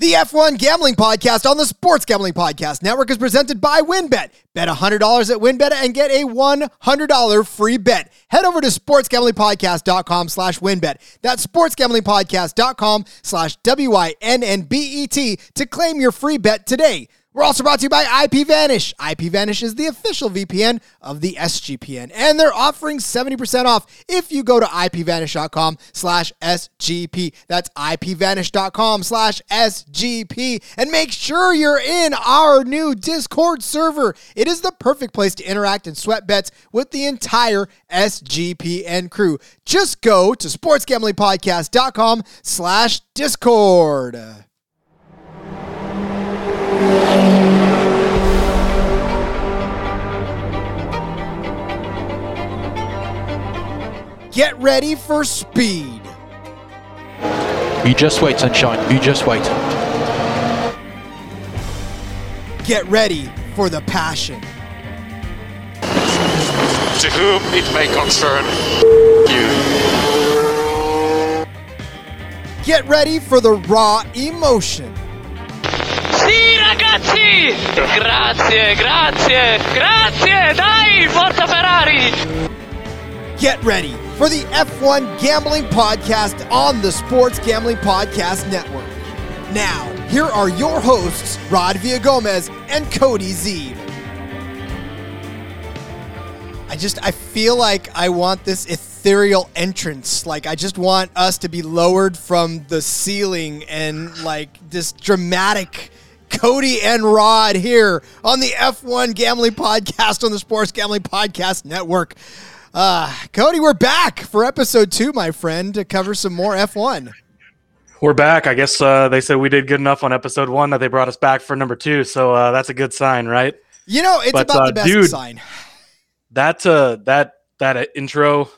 The F1 Gambling Podcast on the Sports Gambling Podcast Network is presented by WynnBET. Bet $100 at WynnBET and get a $100 free bet. Head over to sportsgamblingpodcast.com slash wynnbet. That's sportsgamblingpodcast.com slash W-I-N-N-B-E-T to claim your free bet today. We're also brought to you by IPVanish. IPVanish is the official VPN of the SGPN, and they're offering 70% off if you go to IPVanish.com slash SGP. That's IPVanish.com slash SGP. And make sure you're in our new Discord server. It is the perfect place to interact and sweat bets with the entire SGPN crew. Just go to sportsgamblingpodcast.com slash Discord. Get ready for speed. You just wait, sunshine. You just wait. Get ready for the passion. To whom it may concern you. Get ready for the raw emotion. Sì, ragazzi! Grazie, grazie, grazie! Dai, forza Ferrari! Get ready for the F1 Gambling Podcast on the Sports Gambling Podcast Network. Now, here are your hosts, Rod Villagomez and Cody Zeeb. I just, I feel like I want this ethereal entrance. Like, I just want us to be lowered from the ceiling and like this dramatic Cody and Rod here on the F1 Gambling Podcast on the Sports Gambling Podcast Network. Uh, Cody, we're back for episode two, my friend, to cover some more F1. We're back. I guess uh, they said we did good enough on episode one that they brought us back for number two. So uh, that's a good sign, right? You know, it's But, about uh, the best dude, sign. That uh, that that uh, intro,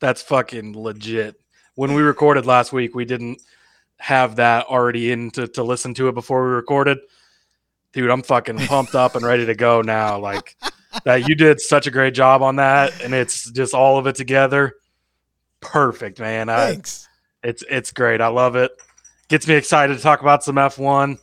that's fucking legit. When we recorded last week, we didn't have that already in to, to listen to it before we recorded. Dude, I'm fucking pumped up and ready to go now. Like that, you did such a great job on that, and it's just all of it together. Perfect, man. I, Thanks. it's it's great. I love it. Gets me excited to talk about some F1,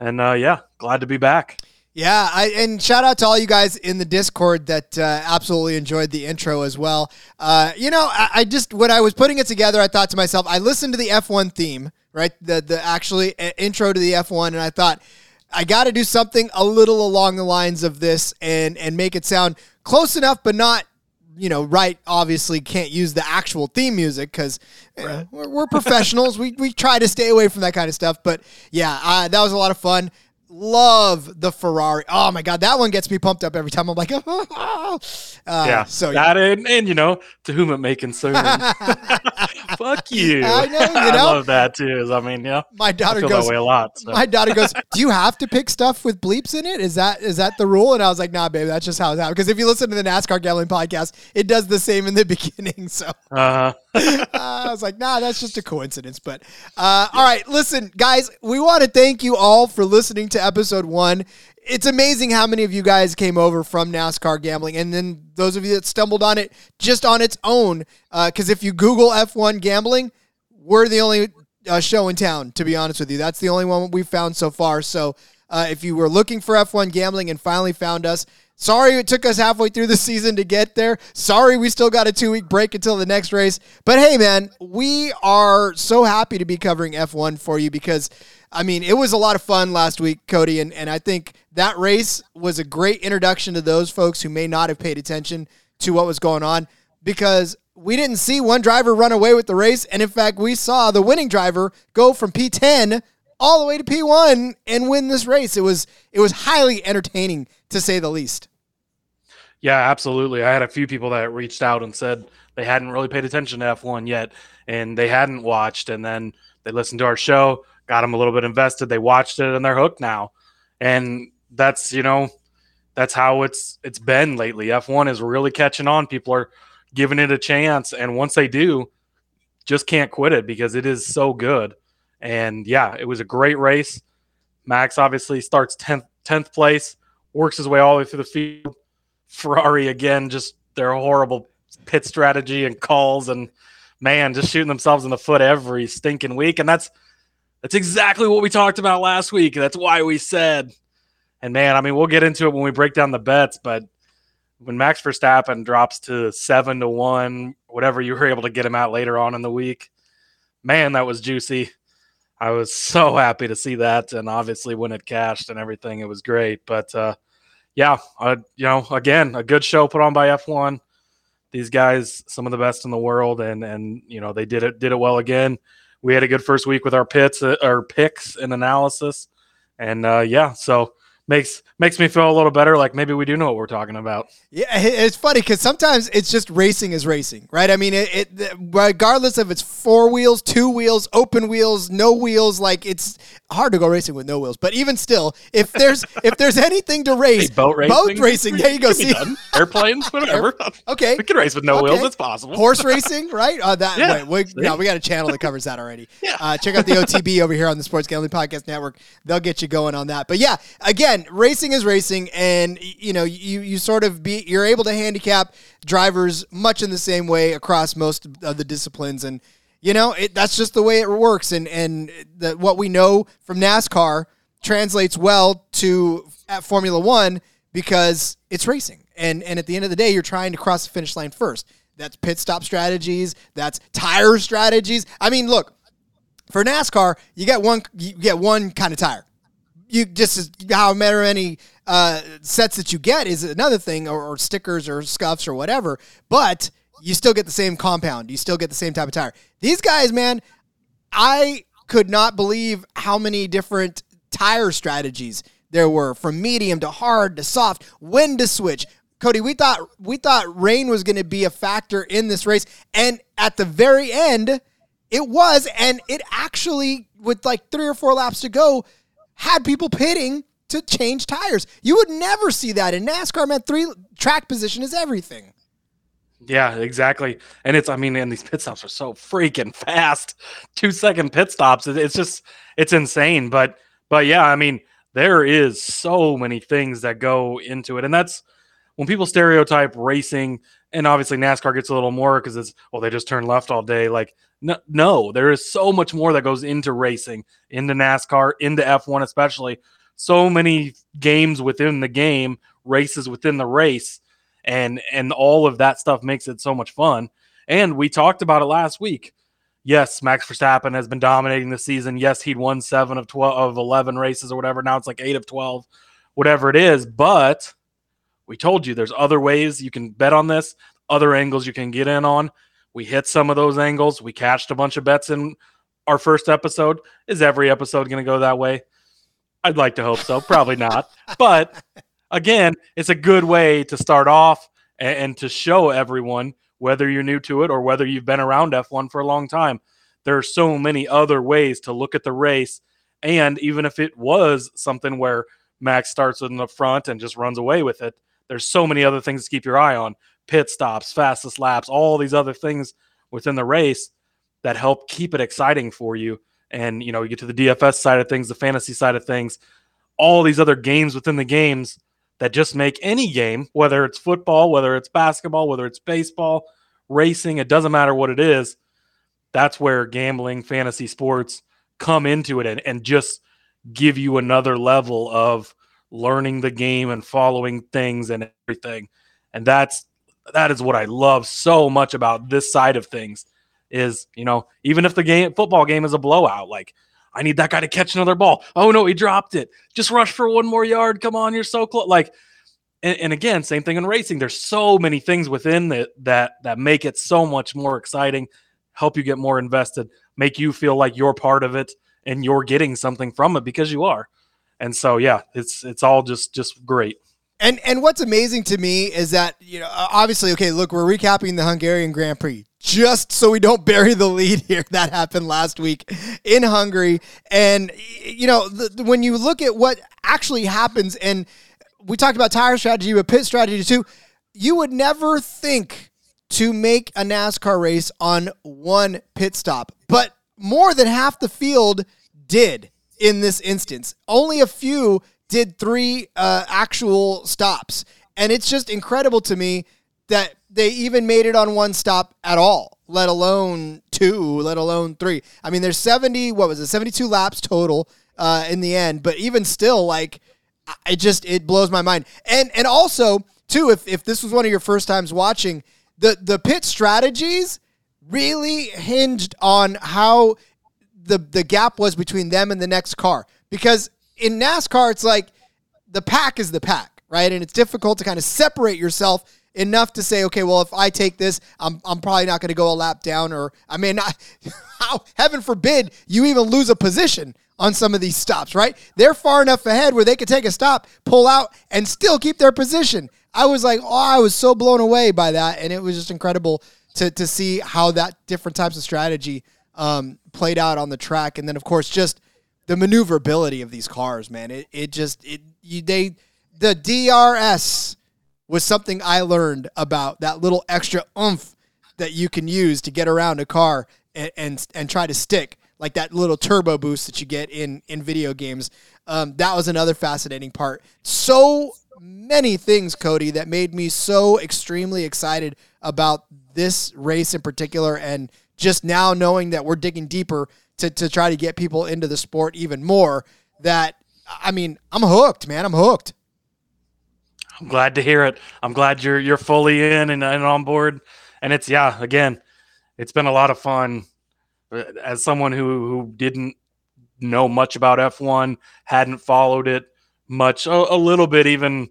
and uh, yeah, glad to be back. Yeah, I, and shout out to all you guys in the Discord that uh, absolutely enjoyed the intro as well. Uh, you know, I, I just when I was putting it together, I thought to myself, I listened to the F1 theme, right? The the actually uh, intro to the F1, and I thought I got to do something a little along the lines of this and and make it sound close enough, but not you know, right, obviously can't use the actual theme music because we're, we're professionals. we, we try to stay away from that kind of stuff. But yeah, uh, that was a lot of fun. Love the Ferrari. Oh my God, that one gets me pumped up every time. I'm like, uh, yeah, So that and, and you know to whom it may concern. Fuck you. I know, you I love that too. I mean, yeah, my I daughter feel goes, that way a lot. So. my daughter goes, "Do you have to pick stuff with bleeps in it? Is that is that the rule?" And I was like, "Nah, baby, that's just how it's happens." Because if you listen to the NASCAR gambling podcast, it does the same in the beginning. So uh, uh, I was like, nah, that's just a coincidence. But uh, all right, listen, guys, we want to thank you all for listening to episode one. It's amazing how many of you guys came over from NASCAR gambling, and then those of you that stumbled on it just on its own. Because if you Google F1 gambling, we're the only uh, show in town. To be honest with you, that's the only one we've found so far. So uh, if you were looking for F1 gambling and finally found us, Sorry it took us halfway through the season to get there. Sorry we still got a two week break until the next race. But hey, man, we are so happy to be covering F1 for you because, I mean, it was a lot of fun last week, Cody. And, and I think that race was a great introduction to those folks who may not have paid attention to what was going on because we didn't see one driver run away with the race. And in fact, we saw the winning driver go from P10 all the way to P1 and win this race. It was it was highly entertaining to say the least. yeah, absolutely. I had a few people that reached out and said they hadn't really paid attention to F1 yet, and they hadn't watched, and then they listened to our show, got them a little bit invested. They watched it, and they're hooked now. And that's you know, that's how it's it's been lately. F1 is really catching on. People are giving it a chance, and once they do, just can't quit it because it is so good. And yeah, it was a great race. Max obviously starts 10th, 10th place, works his way all the way through the field. Ferrari again, just their horrible pit strategy and calls and man, just shooting themselves in the foot every stinking week. And that's That's exactly what we talked about last week. That's why we said. And man, I mean, we'll get into it when we break down the bets, but when Max Verstappen drops to seven to one, whatever you were able to get him out later on in the week, man, that was juicy. I was so happy to see that, and obviously when it cashed and everything, it was great. But uh, yeah, uh, you know, again, a good show put on by F1. These guys, some of the best in the world, and and you know they did it did it well again. We had a good first week with our pits, uh, our picks and analysis, and uh, yeah, so makes makes me feel a little better. Like maybe we do know what we're talking about. Yeah, it's funny because sometimes it's just racing is racing, right? I mean, it, it regardless of it's four wheels, two wheels, open wheels, no wheels, like it's hard to go racing with no wheels. But even still, if there's if there's anything to race, Hey, boat racing, boat racing. There you go. See, done. airplanes, whatever. okay, we can race with no Okay. wheels. It's possible. horse racing, right? Uh, that Yeah. wait, we, no, we got a channel that covers that already. Uh, check out the OTB over here on the Sports Gambling Podcast Network. They'll get you going on that. But yeah, again, racing is racing, and you know you you sort of be you're able to handicap drivers much in the same way across most of the disciplines, and you know it, that's just the way it works. And and the, what we know from NASCAR translates well to at Formula One because it's racing. And and at the end of the day, you're trying to cross the finish line first. That's pit stop strategies. That's tire strategies. I mean, look, for NASCAR, you get one you get one kind of tire. You just how many uh, sets that you get is another thing, or, or stickers or scuffs or whatever. But you still get the same compound. You still get the same type of tire. These guys, man, I could not believe how many different tire strategies there were from medium to hard to soft, when to switch. Cody, we thought we thought rain was going to be a factor in this race, and at the very end, it was, and it actually, with like three or four laps to go, had people pitting to change tires. You would never see that in NASCAR. Man, three track position is everything. Yeah, exactly. And it's, I mean, and these pit stops are so freaking fast. Two second pit stops. It's just, it's insane. But, but yeah, I mean, there is so many things that go into it. And that's when people stereotype racing, and obviously NASCAR gets a little more because it's, well, they just turn left all day. Like, no, no, there is so much more that goes into racing, into NASCAR, into F1, especially. So many games within the game, races within the race and and all of that stuff makes it so much fun. And we talked about it last week. Yes, Max Verstappen has been dominating the season. Yes, he'd won seven of twelve of eleven races or whatever. Now it's like eight of twelve, whatever it is. But we told you there's other ways you can bet on this, other angles you can get in on. We hit some of those angles. We cashed a bunch of bets in our first episode. Is every episode going to go that way? I'd like to hope so. Probably not. But again, it's a good way to start off and, and to show everyone, whether you're new to it or whether you've been around F1 for a long time. There are so many other ways to look at the race. And even if it was something where Max starts in the front and just runs away with it, there's so many other things to keep your eye on pit stops, fastest laps, all these other things within the race that help keep it exciting for you. And, you know, you get to the DFS side of things, the fantasy side of things, all these other games within the games that just make any game, whether it's football, whether it's basketball, whether it's baseball, racing, it doesn't matter what it is. That's where gambling, fantasy sports come into it and, and just give you another level of learning the game and following things and everything. And that's that is what I love so much about this side of things is, you know, even if the game football game is a blowout, like I need that guy to catch another ball. Oh no, he dropped it. Just rush for one more yard. Come on, you're so close. Like, and, and again, same thing in racing. There's so many things within that that that make it so much more exciting, help you get more invested, make you feel like you're part of it and you're getting something from it because you are. And so yeah, it's it's all just just great. And and what's amazing to me is that you know obviously okay look we're recapping the Hungarian Grand Prix just so we don't bury the lead here. That happened last week in Hungary. And you know the, when you look at what actually happens and we talked about tire strategy but pit strategy too you would never think to make a NASCAR race on one pit stop. But more than half the field did in this instance. Only a few did three uh, actual stops. And it's just incredible to me that they even made it on one stop at all, let alone two, let alone three. I mean, there's 70, what was it, 72 laps total uh, in the end, but even still, like, it just it blows my mind. And and also too, if if this was one of your first times watching, the the pit strategies really hinged on how the the gap was between them and the next car. Because in NASCAR, it's like the pack is the pack, right? And it's difficult to kind of separate yourself enough to say, okay, well, if I take this, I'm, I'm probably not going to go a lap down, or I mean, not, how, heaven forbid you even lose a position on some of these stops, right? They're far enough ahead where they could take a stop, pull out, and still keep their position. I was like, oh, I was so blown away by that, and it was just incredible to to see how that different types of strategy um, played out on the track, and then of course just the maneuverability of these cars, man. It it just it you they the DRS was something I learned about that little extra oomph that you can use to get around a car and and, and try to stick like that little turbo boost that you get in in video games. Um, that was another fascinating part. So many things, Cody, that made me so extremely excited about this race in particular, and just now knowing that we're digging deeper to to try to get people into the sport even more. That I mean, I'm hooked, man. I'm hooked. I'm glad to hear it. I'm glad you're you're fully in and, and on board. And it's yeah, again, it's been a lot of fun. Uh, As someone who who didn't know much about F1, hadn't followed it much, a, a little bit even,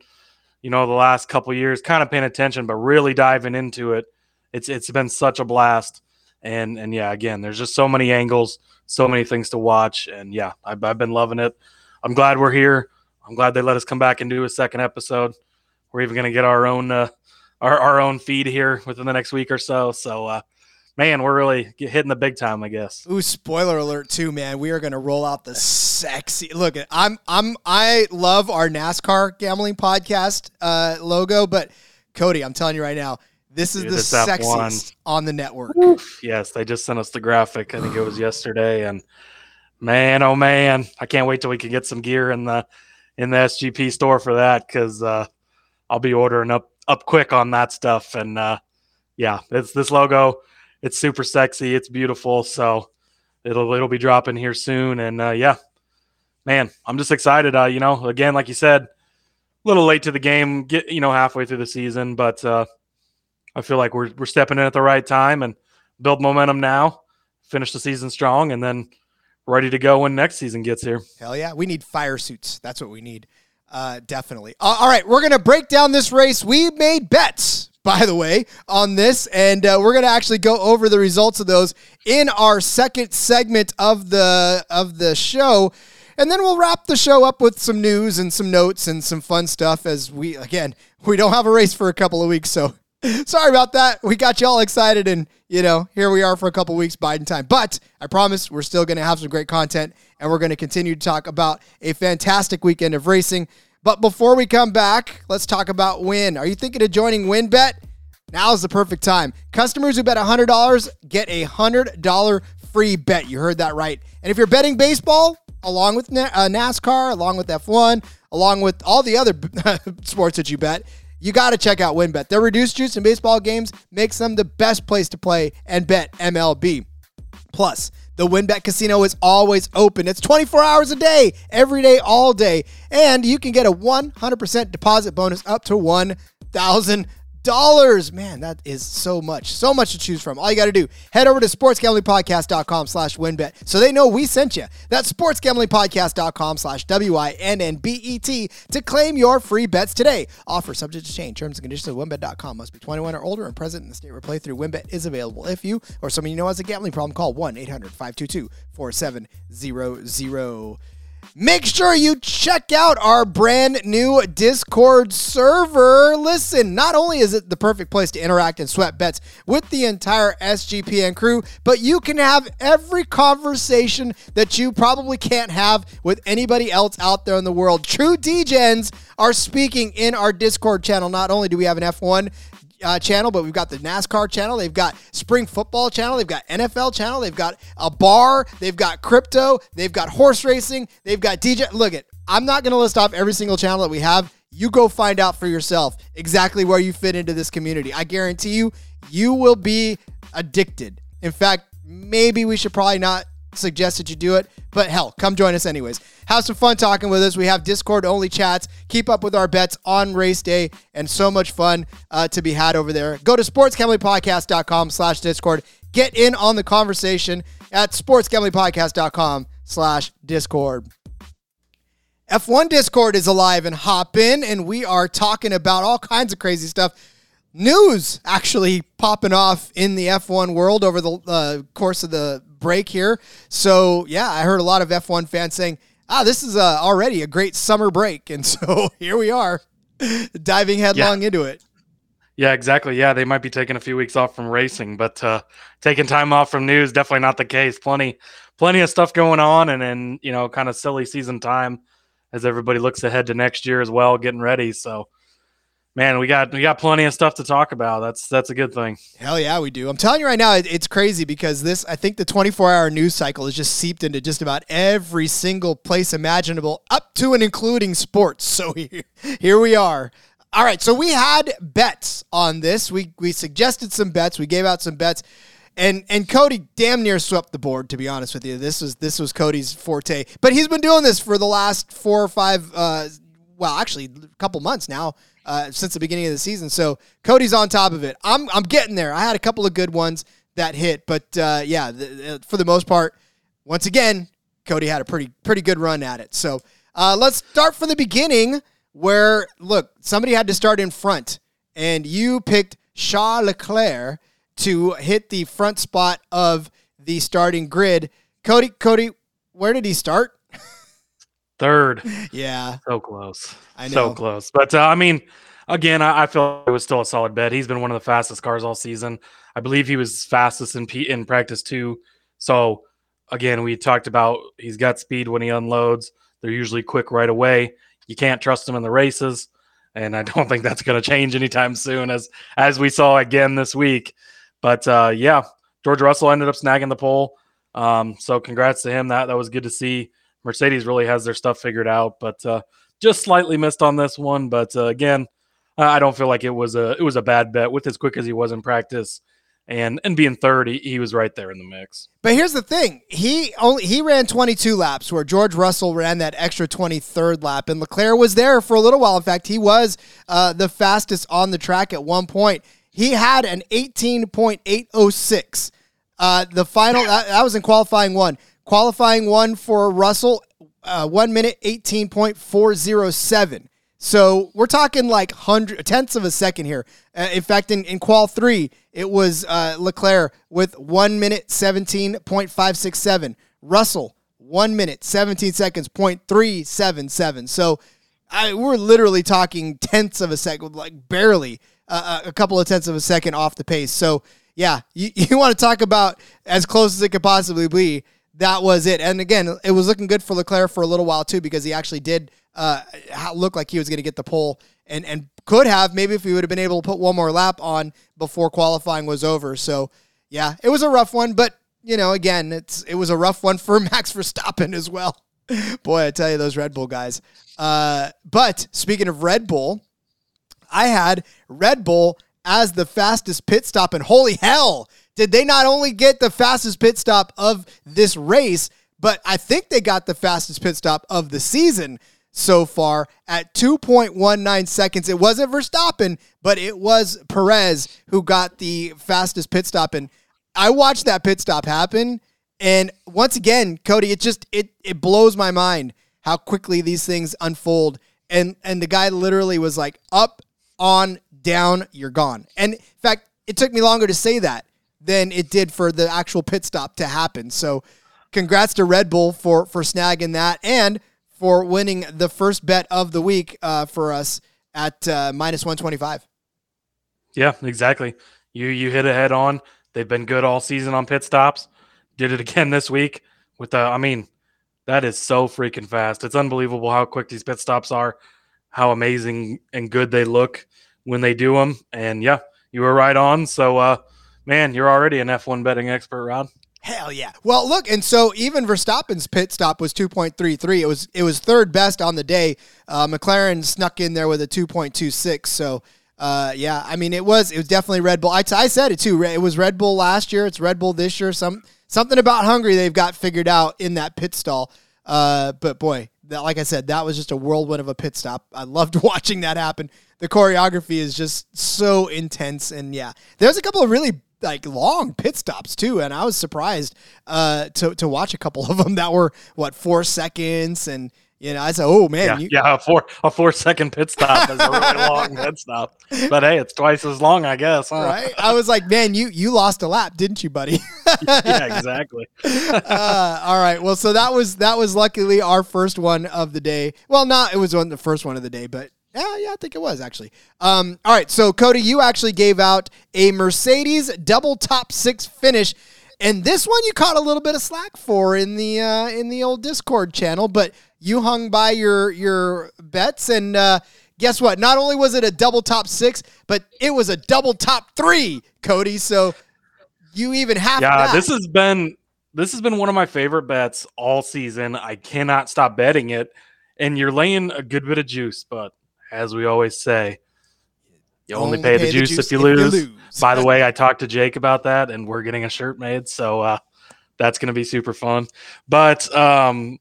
you know, the last couple years, kind of paying attention, but really diving into it. It's it's been such a blast. And and yeah, again, there's just so many angles, so many things to watch, and yeah, I've, I've been loving it. I'm glad we're here. I'm glad they let us come back and do a second episode. We're even going to get our own uh, our our own feed here within the next week or so. So, uh, man, we're really hitting the big time, I guess. Ooh, spoiler alert too, man. We are gonna roll out the sexy look. I'm I'm I love our NASCAR gambling podcast uh, logo, but Cody, I'm telling you right now, this is Dude, the this F1. sexiest on the network. Yes, they just sent us the graphic. I think it was yesterday, and man, oh man, I can't wait till we can get some gear in the in the SGP store for that because uh, I'll be ordering up up quick on that stuff. And uh, yeah, it's this logo. It's super sexy. It's beautiful. So it'll it'll be dropping here soon. And uh, yeah, man, I'm just excited. Uh, you know, again, like you said, a little late to the game. Get you know halfway through the season, but uh, I feel like we're we're stepping in at the right time and build momentum now. Finish the season strong, and then ready to go when next season gets here. Hell yeah, we need fire suits. That's what we need. Uh, definitely. Uh, all right, we're gonna break down this race. We made bets, by the way, on this, and uh, we're gonna actually go over the results of those in our second segment of the of the show. And then we'll wrap the show up with some news and some notes and some fun stuff as we again, we don't have a race for a couple of weeks, so sorry about that. We got you all excited, and you know, here we are for a couple weeks Biden time. But I promise we're still going to have some great content, and we're going to continue to talk about a fantastic weekend of racing. But before we come back, let's talk about Wynn. Are you thinking of joining WynnBET? Now is the perfect time. Customers who bet $100 get a $100 free bet. You heard that right. And if you're betting baseball, along with uh, NASCAR, along with F1, along with all the other sports that you bet, you got to check out WynnBET. Their reduced juice in baseball games makes them the best place to play and bet MLB. Plus, the WynnBET casino is always open. It's 24 hours a day, every day, all day. And you can get a 100% deposit bonus up to $1,000. Man, that is so much. So much to choose from. All you got to do, head over to sportsgamblingpodcast.com slash wynnbet so they know we sent you. That's sportsgamblingpodcast.com slash W-I-N-N-B-E-T to claim your free bets today. Offer subject to change. Terms and conditions at wynnbet.com. Must be 21 or older and present in the state where playthrough. WynnBET is available. If you or someone you know has a gambling problem, call 1-800-522-4700. Make sure you check out our brand new Discord server. Listen, not only is it the perfect place to interact and sweat bets with the entire SGPN crew, but you can have every conversation that you probably can't have with anybody else out there in the world. True DGens are speaking in our Discord channel. Not only do we have an F1 uh, channel, but we've got the NASCAR channel. They've got spring football channel. They've got NFL channel. They've got a bar. They've got crypto. They've got horse racing. They've got DJ. Look at. I'm not going to list off every single channel that we have. You go find out for yourself exactly where you fit into this community. I guarantee you, you will be addicted. In fact, maybe we should probably not suggest that you do it, but hell, come join us anyways. Have some fun talking with us. We have Discord only chats. Keep up with our bets on race day and so much fun uh, to be had over there. Go to sportsgamblingpodcast.com slash Discord. Get in on the conversation at sportsgamblingpodcast.com slash Discord. F1 Discord is alive and hop in, and we are talking about all kinds of crazy stuff. News actually popping off in the F1 world over the uh, course of the break here. So, yeah, I heard a lot of F1 fans saying, ah, this is uh, already a great summer break. And so here we are, diving headlong into it. Yeah, exactly. Yeah, they might be taking a few weeks off from racing, but uh, taking time off from news definitely not the case. Plenty, plenty of stuff going on, and then you know, kind of silly season time as everybody looks ahead to next year as well, getting ready. So, man, we got we got plenty of stuff to talk about. That's that's a good thing. Hell yeah, we do. I'm telling you right now, it, it's crazy because this. I think the 24 hour news cycle is just seeped into just about every single place imaginable, up to and including sports. So here, here we are. All right, so we had bets on this. We we suggested some bets. We gave out some bets. And and Cody damn near swept the board. To be honest with you, this was this was Cody's forte. But he's been doing this for the last four or five, uh, well, actually, a couple months now uh, since the beginning of the season. So Cody's on top of it. I'm I'm getting there. I had a couple of good ones that hit, but uh, yeah, the, for the most part, once again, Cody had a pretty pretty good run at it. So uh, let's start from the beginning, where look, somebody had to start in front, and you picked Charles Leclerc to hit the front spot of the starting grid. Cody, Cody, where did he start? Third. Yeah. So close. I know. So close. But uh, I mean, again, I, I feel it was still a solid bet. He's been one of the fastest cars all season. I believe he was fastest in P- in practice too. So again, we talked about he's got speed when he unloads. They're usually quick right away. You can't trust him in the races, and I don't think that's going to change anytime soon, as as we saw again this week. But uh, yeah, George Russell ended up snagging the pole. Um, so congrats to him. That that was good to see. Mercedes really has their stuff figured out, but uh, just slightly missed on this one. But uh, again, I don't feel like it was a it was a bad bet with as quick as he was in practice, and and being third, he, he was right there in the mix. But here's the thing: he only he ran 22 laps, where George Russell ran that extra 23rd lap, and Leclerc was there for a little while. In fact, he was uh, the fastest on the track at one point. He had an 18.806. Uh, the final that, that was in qualifying one. Qualifying one for Russell, uh, one minute 18.407. So we're talking like hundred tenths of a second here. Uh, in fact, in, in qual three, it was uh, Leclerc with one minute 17.567. Russell, one minute 17 seconds, point three seven seven. So I, we're literally talking tenths of a second, like barely uh, a couple of tenths of a second off the pace. So yeah, you, you want to talk about as close as it could possibly be. That was it. And again, it was looking good for Leclerc for a little while too, because he actually did uh, look like he was going to get the pole and, and could have maybe if he would have been able to put one more lap on before qualifying was over. So yeah, it was a rough one, but you know, again, it's it was a rough one for Max Verstappen as well. Boy, I tell you, those Red Bull guys. Uh, but speaking of Red Bull, I had Red Bull as the fastest pit stop, and holy hell, did they not only get the fastest pit stop of this race, but I think they got the fastest pit stop of the season so far at 2.19 seconds. It wasn't Verstappen, but it was Perez who got the fastest pit stop. And I watched that pit stop happen. And once again, Cody, it just it it blows my mind how quickly these things unfold. And and the guy literally was like up, on, down, you're gone. And in fact, it took me longer to say that than it did for the actual pit stop to happen. So congrats to Red Bull for for snagging that and for winning the first bet of the week uh, for us at uh, minus 125. Yeah, exactly. You you hit it head on. They've been good all season on pit stops. Did it again this week with the. I mean, that is so freaking fast. It's unbelievable how quick these pit stops are, how amazing and good they look when they do them. And yeah, you were right on. So, uh, man, you're already an F1 betting expert, Rod. Hell yeah. Well, look, and so even Verstappen's pit stop was 2.33. It was it was third best on the day. Uh, McLaren snuck in there with a 2.26. So, uh, yeah, I mean, it was it was definitely Red Bull. I, t- I said it too. It was Red Bull last year. It's Red Bull this year. Some something about Hungary they've got figured out in that pit stall. Uh, but boy, that, like I said, that was just a whirlwind of a pit stop. I loved watching that happen. The choreography is just so intense, and yeah, there's a couple of really like long pit stops too, and I was surprised uh, to to watch a couple of them that were what four seconds, and you know I said, oh man, Yeah, you, yeah, a four a four second pit stop is a really long pit stop. But hey, it's twice as long, I guess. Huh? right? I was like, man, you you lost a lap, didn't you, buddy? yeah, exactly. uh, all right. Well, so that was that was luckily our first one of the day. Well, not it was one the first one of the day, but yeah, yeah, I think it was actually. Um, all right. So Cody, you actually gave out a Mercedes double top six finish. And this one you caught a little bit of slack for in the uh, in the old Discord channel, but you hung by your your bets, and uh, guess what? Not only was it a double top six, but it was a double top three, Cody. So you even have Yeah, that. this has been this has been one of my favorite bets all season. I cannot stop betting it. And you're laying a good bit of juice, but as we always say, you only, pay, the juice, if you lose. By the way, I talked to Jake about that, and we're getting a shirt made, so uh, that's going to be super fun. But um,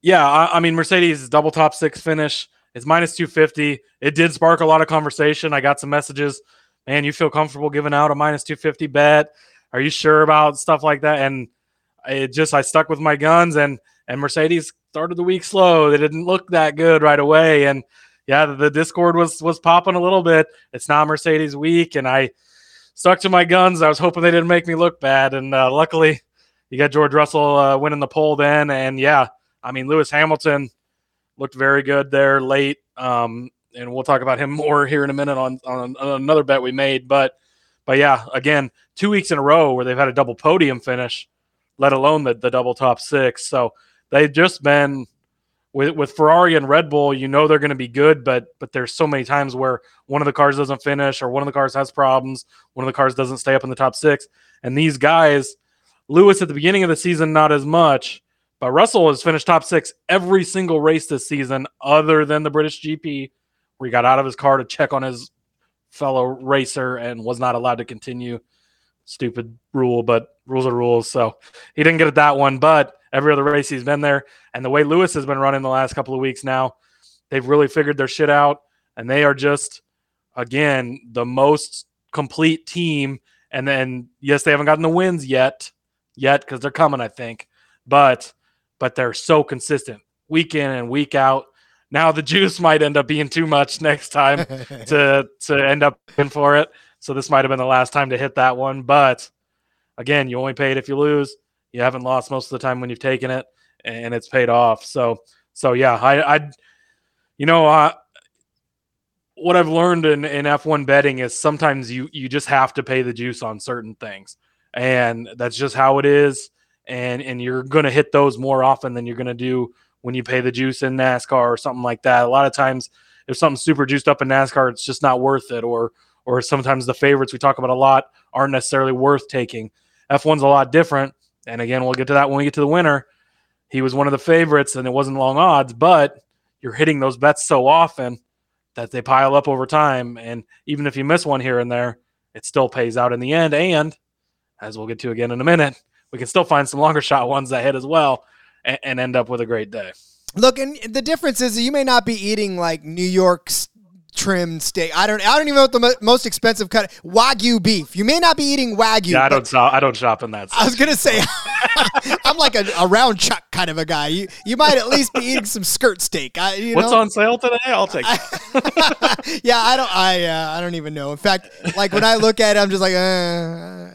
yeah, I, I mean, Mercedes double top six finish. It's minus two fifty. It did spark a lot of conversation. I got some messages. Man, you feel comfortable giving out a minus two fifty bet? Are you sure about stuff like that? And it just I stuck with my guns, and and Mercedes started the week slow. They didn't look that good right away, and yeah, the, the Discord was was popping a little bit. It's not Mercedes week, and I stuck to my guns. I was hoping they didn't make me look bad, and uh, luckily, you got George Russell uh, winning the pole then. And yeah, I mean Lewis Hamilton looked very good there late, um, and we'll talk about him more here in a minute on, on on another bet we made. But but yeah, again, two weeks in a row where they've had a double podium finish, let alone the the double top six. So they've just been with with Ferrari and Red Bull, you know they're going to be good, but but there's so many times where one of the cars doesn't finish or one of the cars has problems, one of the cars doesn't stay up in the top 6, and these guys Lewis at the beginning of the season not as much, but Russell has finished top 6 every single race this season other than the British GP where he got out of his car to check on his fellow racer and was not allowed to continue. Stupid rule, but rules are rules. So he didn't get it that one, but every other race he's been there. And the way Lewis has been running the last couple of weeks now, they've really figured their shit out. And they are just, again, the most complete team. And then, yes, they haven't gotten the wins yet, yet, because they're coming, I think. But, but they're so consistent week in and week out. Now the juice might end up being too much next time to to end up in for it. So this might have been the last time to hit that one. But again, you only pay it if you lose. You haven't lost most of the time when you've taken it, and it's paid off. So so yeah, I I you know uh, what I've learned in, in F1 betting is sometimes you you just have to pay the juice on certain things, and that's just how it is. And and you're gonna hit those more often than you're gonna do when you pay the juice in NASCAR or something like that. A lot of times, if something's super juiced up in NASCAR, it's just not worth it. Or or sometimes the favorites we talk about a lot aren't necessarily worth taking. F1's a lot different. And again, we'll get to that when we get to the winner. He was one of the favorites and it wasn't long odds, but you're hitting those bets so often that they pile up over time. And even if you miss one here and there, it still pays out in the end. And as we'll get to again in a minute, we can still find some longer shot ones that hit as well and, and end up with a great day. Look, and the difference is you may not be eating like New York's trimmed steak. I don't. I don't even know what the mo- most expensive cut wagyu beef. You may not be eating wagyu. Yeah, I don't shop. I don't shop in that. I was gonna say, I'm like a, a round chuck kind of a guy. You you might at least be eating some skirt steak. I, you What's know? on sale today? I'll take. it. yeah, I don't. I uh, I don't even know. In fact, like when I look at it, I'm just like, uh,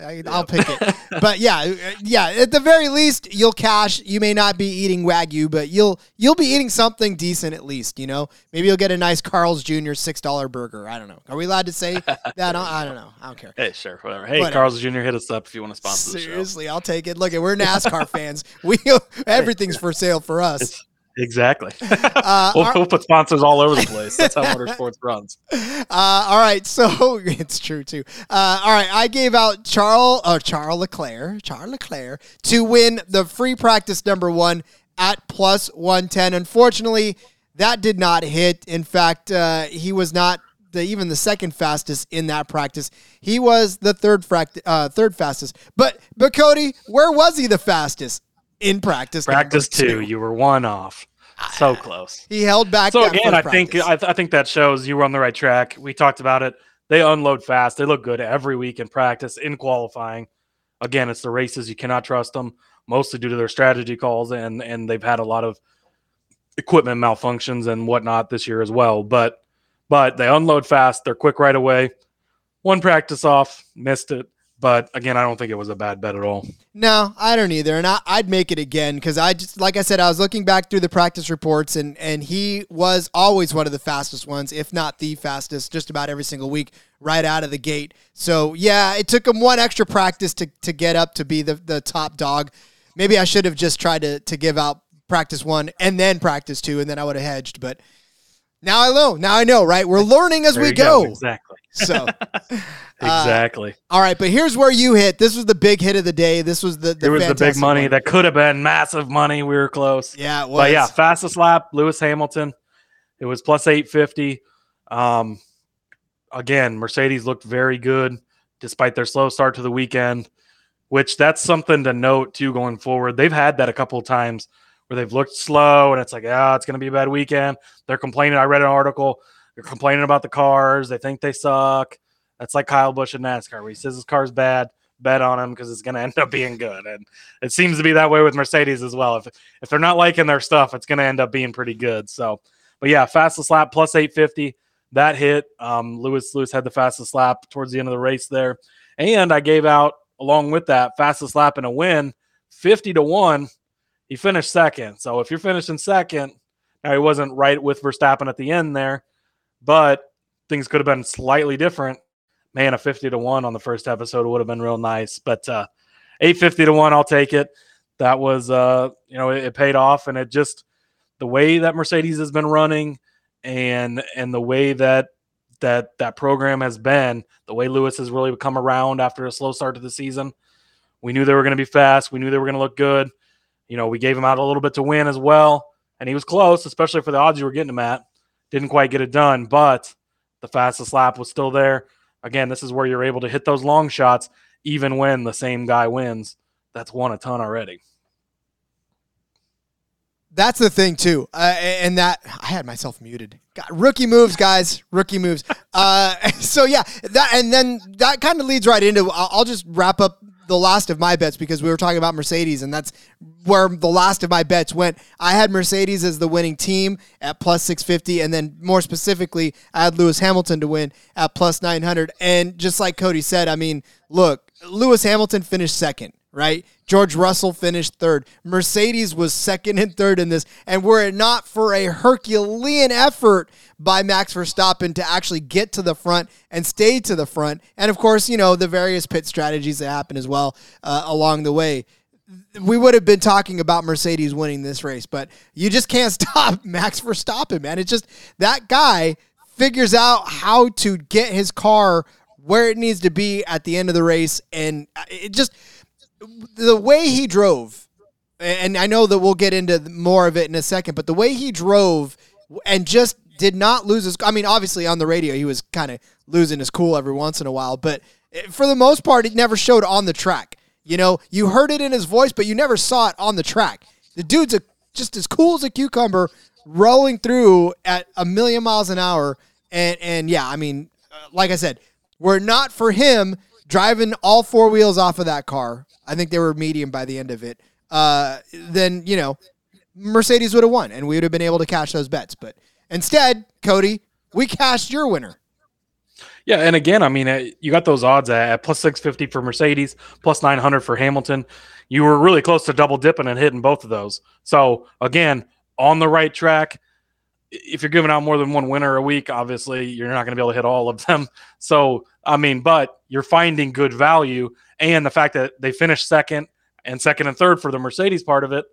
I, I'll pick it. But yeah, uh, yeah. At the very least, you'll cash. You may not be eating wagyu, but you'll you'll be eating something decent at least. You know, maybe you'll get a nice Carl's Jr. six dollar burger. I don't know. Are we allowed to say that? I don't, I don't know. I don't care. Hey, sure, whatever. Hey, Whatever. Carl's Jr. hit us up if you want to sponsor the show. Seriously, I'll take it. Look, we're NASCAR fans. We everything's for sale for us. It's Exactly. Uh, we'll, our- we'll put sponsors all over the place. That's how motorsports runs. Uh, all right, so it's true too. Uh, all right, I gave out Charles uh, Charles Leclerc, Charles Leclerc to win the free practice number one at plus one ten. Unfortunately, that did not hit. In fact, uh, he was not the, even the second fastest in that practice. He was the third fract- uh, third fastest. But but Cody, where was he the fastest in practice? Practice two, you were one off. So close. He held back. So that again, first I think. I, th- I think that shows you were on the right track. We talked about it. They unload fast. They look good every week in practice, in qualifying. Again, it's the races you cannot trust them, mostly due to their strategy calls, and and they've had a lot of equipment malfunctions and whatnot this year as well. But but they unload fast. They're quick right away. One practice off, missed it. But again, I don't think it was a bad bet at all. No, I don't either, and I, I'd make it again because I just like I said, I was looking back through the practice reports, and and he was always one of the fastest ones, if not the fastest, just about every single week, right out of the gate. So yeah, it took him one extra practice to to get up to be the the top dog. Maybe I should have just tried to to give out practice one and then practice two, and then I would have hedged. But now I know, now I know, right? We're learning as There we go. go. Exactly. So. Exactly. All right, but here's where you hit. This was the big hit of the day. This was the, the it was the big money one. that could have been massive money. We were close. Yeah, it was. But yeah, fastest lap, Lewis Hamilton. It was plus 850. Um, again, Mercedes looked very good despite their slow start to the weekend, which that's something to note too going forward. They've had that a couple of times where they've looked slow and it's like, ah, it's going to be a bad weekend. They're complaining. I read an article. They're complaining about the cars. They think they suck. That's like Kyle Busch in NASCAR where he says his car's bad. Bet on him because it's going to end up being good. And it seems to be that way with Mercedes as well. If if they're not liking their stuff, it's going to end up being pretty good. So, but yeah, fastest lap plus 850. That hit. Um, Lewis Lewis had the fastest lap towards the end of the race there, and I gave out along with that fastest lap and a win, 50 to one. He finished second. So if you're finishing second, now he wasn't right with Verstappen at the end there, but things could have been slightly different. Man, a 50 to 1 on the first episode would have been real nice. But uh 850 to 1, I'll take it. That was uh, you know, it, it paid off and it just the way that Mercedes has been running and and the way that that that program has been, the way Lewis has really come around after a slow start to the season. We knew they were going to be fast. We knew they were going to look good. You know, we gave him out a little bit to win as well, and he was close, especially for the odds you were getting him at. Didn't quite get it done, but the fastest lap was still there. Again, this is where you're able to hit those long shots, even when the same guy wins. That's won a ton already. That's the thing too, uh, and that I had myself muted. God, rookie moves, guys. Rookie moves. Uh, so yeah, that and then that kind of leads right into. I'll, I'll just wrap up the last of my bets because we were talking about Mercedes, and that's where the last of my bets went. I had Mercedes as the winning team at plus six fifty, and then more specifically, I had Lewis Hamilton to win at plus nine hundred. And just like Cody said, I mean, look, Lewis Hamilton finished second right? George Russell finished third. Mercedes was second and third in this. And were it not for a Herculean effort by Max Verstappen to actually get to the front and stay to the front, and of course, you know, the various pit strategies that happen as well uh, along the way. We would have been talking about Mercedes winning this race, but you just can't stop Max Verstappen, man. It's just that guy figures out how to get his car where it needs to be at the end of the race, and it just the way he drove, and I know that we'll get into more of it in a second, but the way he drove and just did not lose his. I mean, obviously on the radio he was kind of losing his cool every once in a while, but for the most part, it never showed on the track. You know, you heard it in his voice, but you never saw it on the track. The dude's a, just as cool as a cucumber, rolling through at a million miles an hour, and and yeah, I mean, uh, like I said, were not for him driving all four wheels off of that car, I think they were medium by the end of it. Uh, then you know, Mercedes would have won, and we would have been able to cash those bets. But instead, Cody, we cashed your winner. Yeah, and again, I mean, uh, you got those odds at, plus six fifty for Mercedes, plus nine hundred for Hamilton. You were really close to double dipping and hitting both of those. So again, on the right track. If you're giving out more than one winner a week, obviously you're not going to be able to hit all of them. So I mean, but you're finding good value, and the fact that they finished second and second and third for the Mercedes part of it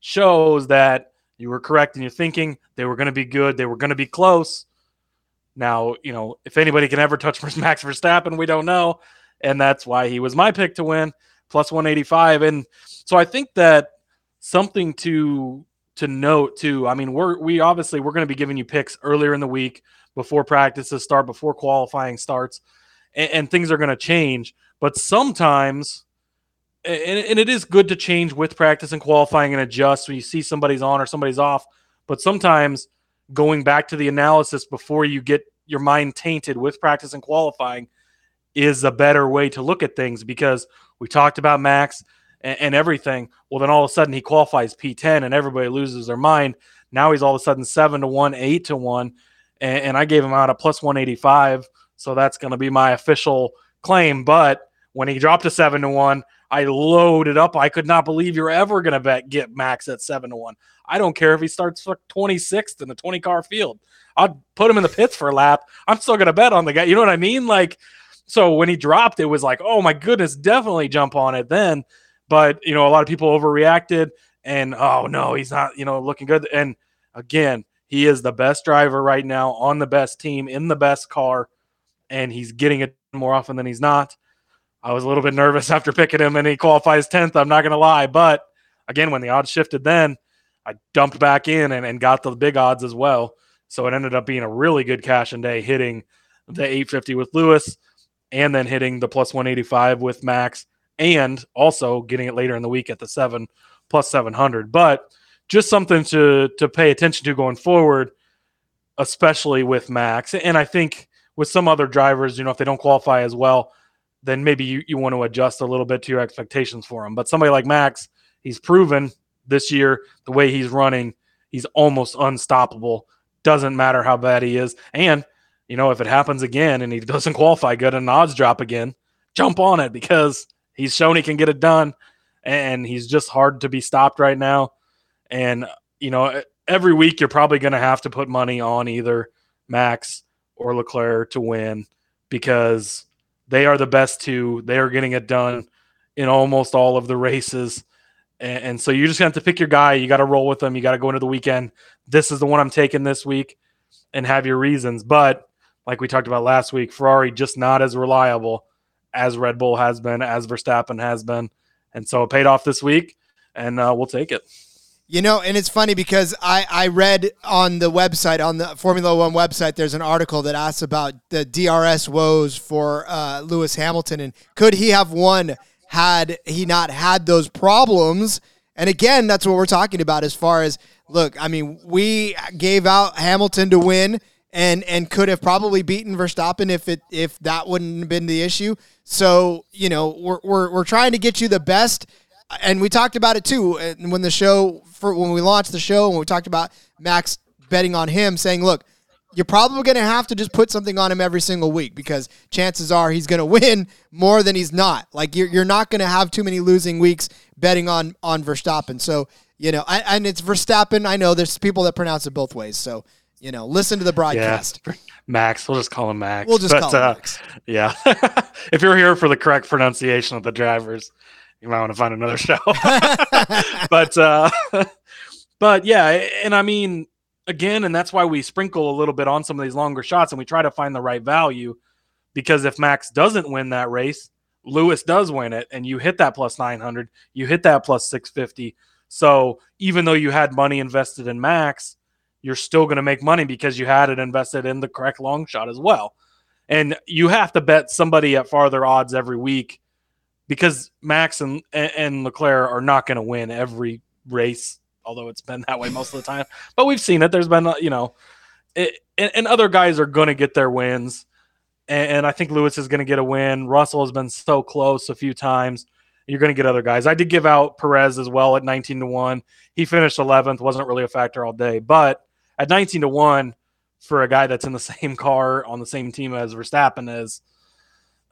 shows that You were correct in your thinking. They were going to be good. They were going to be close. Now, you know, if anybody can ever touch Max Verstappen, we don't know. And that's why he was my pick to win, plus 185. And so I think that something to to note too. I mean, we're we obviously we're going to be giving you picks earlier in the week before practices start, before qualifying starts, and, and things are going to change. But sometimes, and, and it is good to change with practice and qualifying and adjust when you see somebody's on or somebody's off. But sometimes going back to the analysis before you get your mind tainted with practice and qualifying is a better way to look at things because we talked about Max and, and, everything. Well, then all of a sudden he qualifies P10 and everybody loses their mind. Now he's all of a sudden seven to one, eight to one, and, and I gave him out a plus 185. So that's going to be my official claim. But when he dropped to seven to one, I loaded up. I could not believe you're ever going to bet get Max at seven to one. I don't care if he starts 26th in the 20 car field. I'd put him in the pits for a lap. I'm still going to bet on the guy. You know what I mean? Like, so when he dropped, it was like, oh my goodness, definitely jump on it then. But, you know, a lot of people overreacted and, oh no, he's not, you know, looking good. And again, he is the best driver right now on the best team in the best car, and he's getting it more often than he's not. I was a little bit nervous after picking him and he qualifies 10th. I'm not going to lie. But again, when the odds shifted then, I dumped back in and, and got the big odds as well. So it ended up being a really good cash and day hitting the 850 with Lewis and then hitting the plus 185 with Max and also getting it later in the week at the 7 plus 700. But just something to to pay attention to going forward, especially with Max. And I think with some other drivers, you know, if they don't qualify as well, then maybe you, you want to adjust a little bit to your expectations for him. But somebody like Max, he's proven this year the way he's running, he's almost unstoppable. Doesn't matter how bad he is. And, you know, if it happens again and he doesn't qualify good and odds drop again, jump on it because he's shown he can get it done and he's just hard to be stopped right now. And, you know, every week you're probably going to have to put money on either Max or Leclerc to win because they are the best two. They are getting it done in almost all of the races. And, and so you just have to pick your guy. You got to roll with them. You got to go into the weekend. This is the one I'm taking this week and have your reasons. But like we talked about last week, Ferrari just not as reliable as Red Bull has been, as Verstappen has been. And so it paid off this week, and uh, we'll take it. You know, and it's funny because I, I read on the website, on the Formula One website, there's an article that asks about the DRS woes for uh, Lewis Hamilton and could he have won had he not had those problems? And again, that's what we're talking about as far as look, I mean, we gave out Hamilton to win and and could have probably beaten Verstappen if it if that wouldn't have been the issue. So, you know, we're we're, we're trying to get you the best and we talked about it too when the show for when we launched the show and we talked about Max betting on him, saying, "Look, you're probably going to have to just put something on him every single week because chances are he's going to win more than he's not. Like you're you're not going to have too many losing weeks betting on on Verstappen. So you know, I, and it's Verstappen. I know there's people that pronounce it both ways. So you know, listen to the broadcast. Yeah. Max, we'll just call him Max. We'll just but, call him uh, Max. Yeah, if you're here for the correct pronunciation of the drivers, you might want to find another show. but uh, but yeah, and I mean again, and that's why we sprinkle a little bit on some of these longer shots and we try to find the right value. Because if Max doesn't win that race, Lewis does win it, and you hit that plus 900, you hit that plus 650. So even though you had money invested in Max, you're still going to make money because you had it invested in the correct long shot as well. And you have to bet somebody at farther odds every week because Max and and Leclerc are not going to win every race, although it's been that way most of the time. But we've seen it. There's been uh, you know, it, and, other guys are going to get their wins, and, and I think Lewis is going to get a win. Russell has been so close a few times. You're going to get other guys. I did give out Perez as well at 19 to one. He finished 11th. wasn't really a factor all day, but at 19 to one for a guy that's in the same car on the same team as Verstappen is.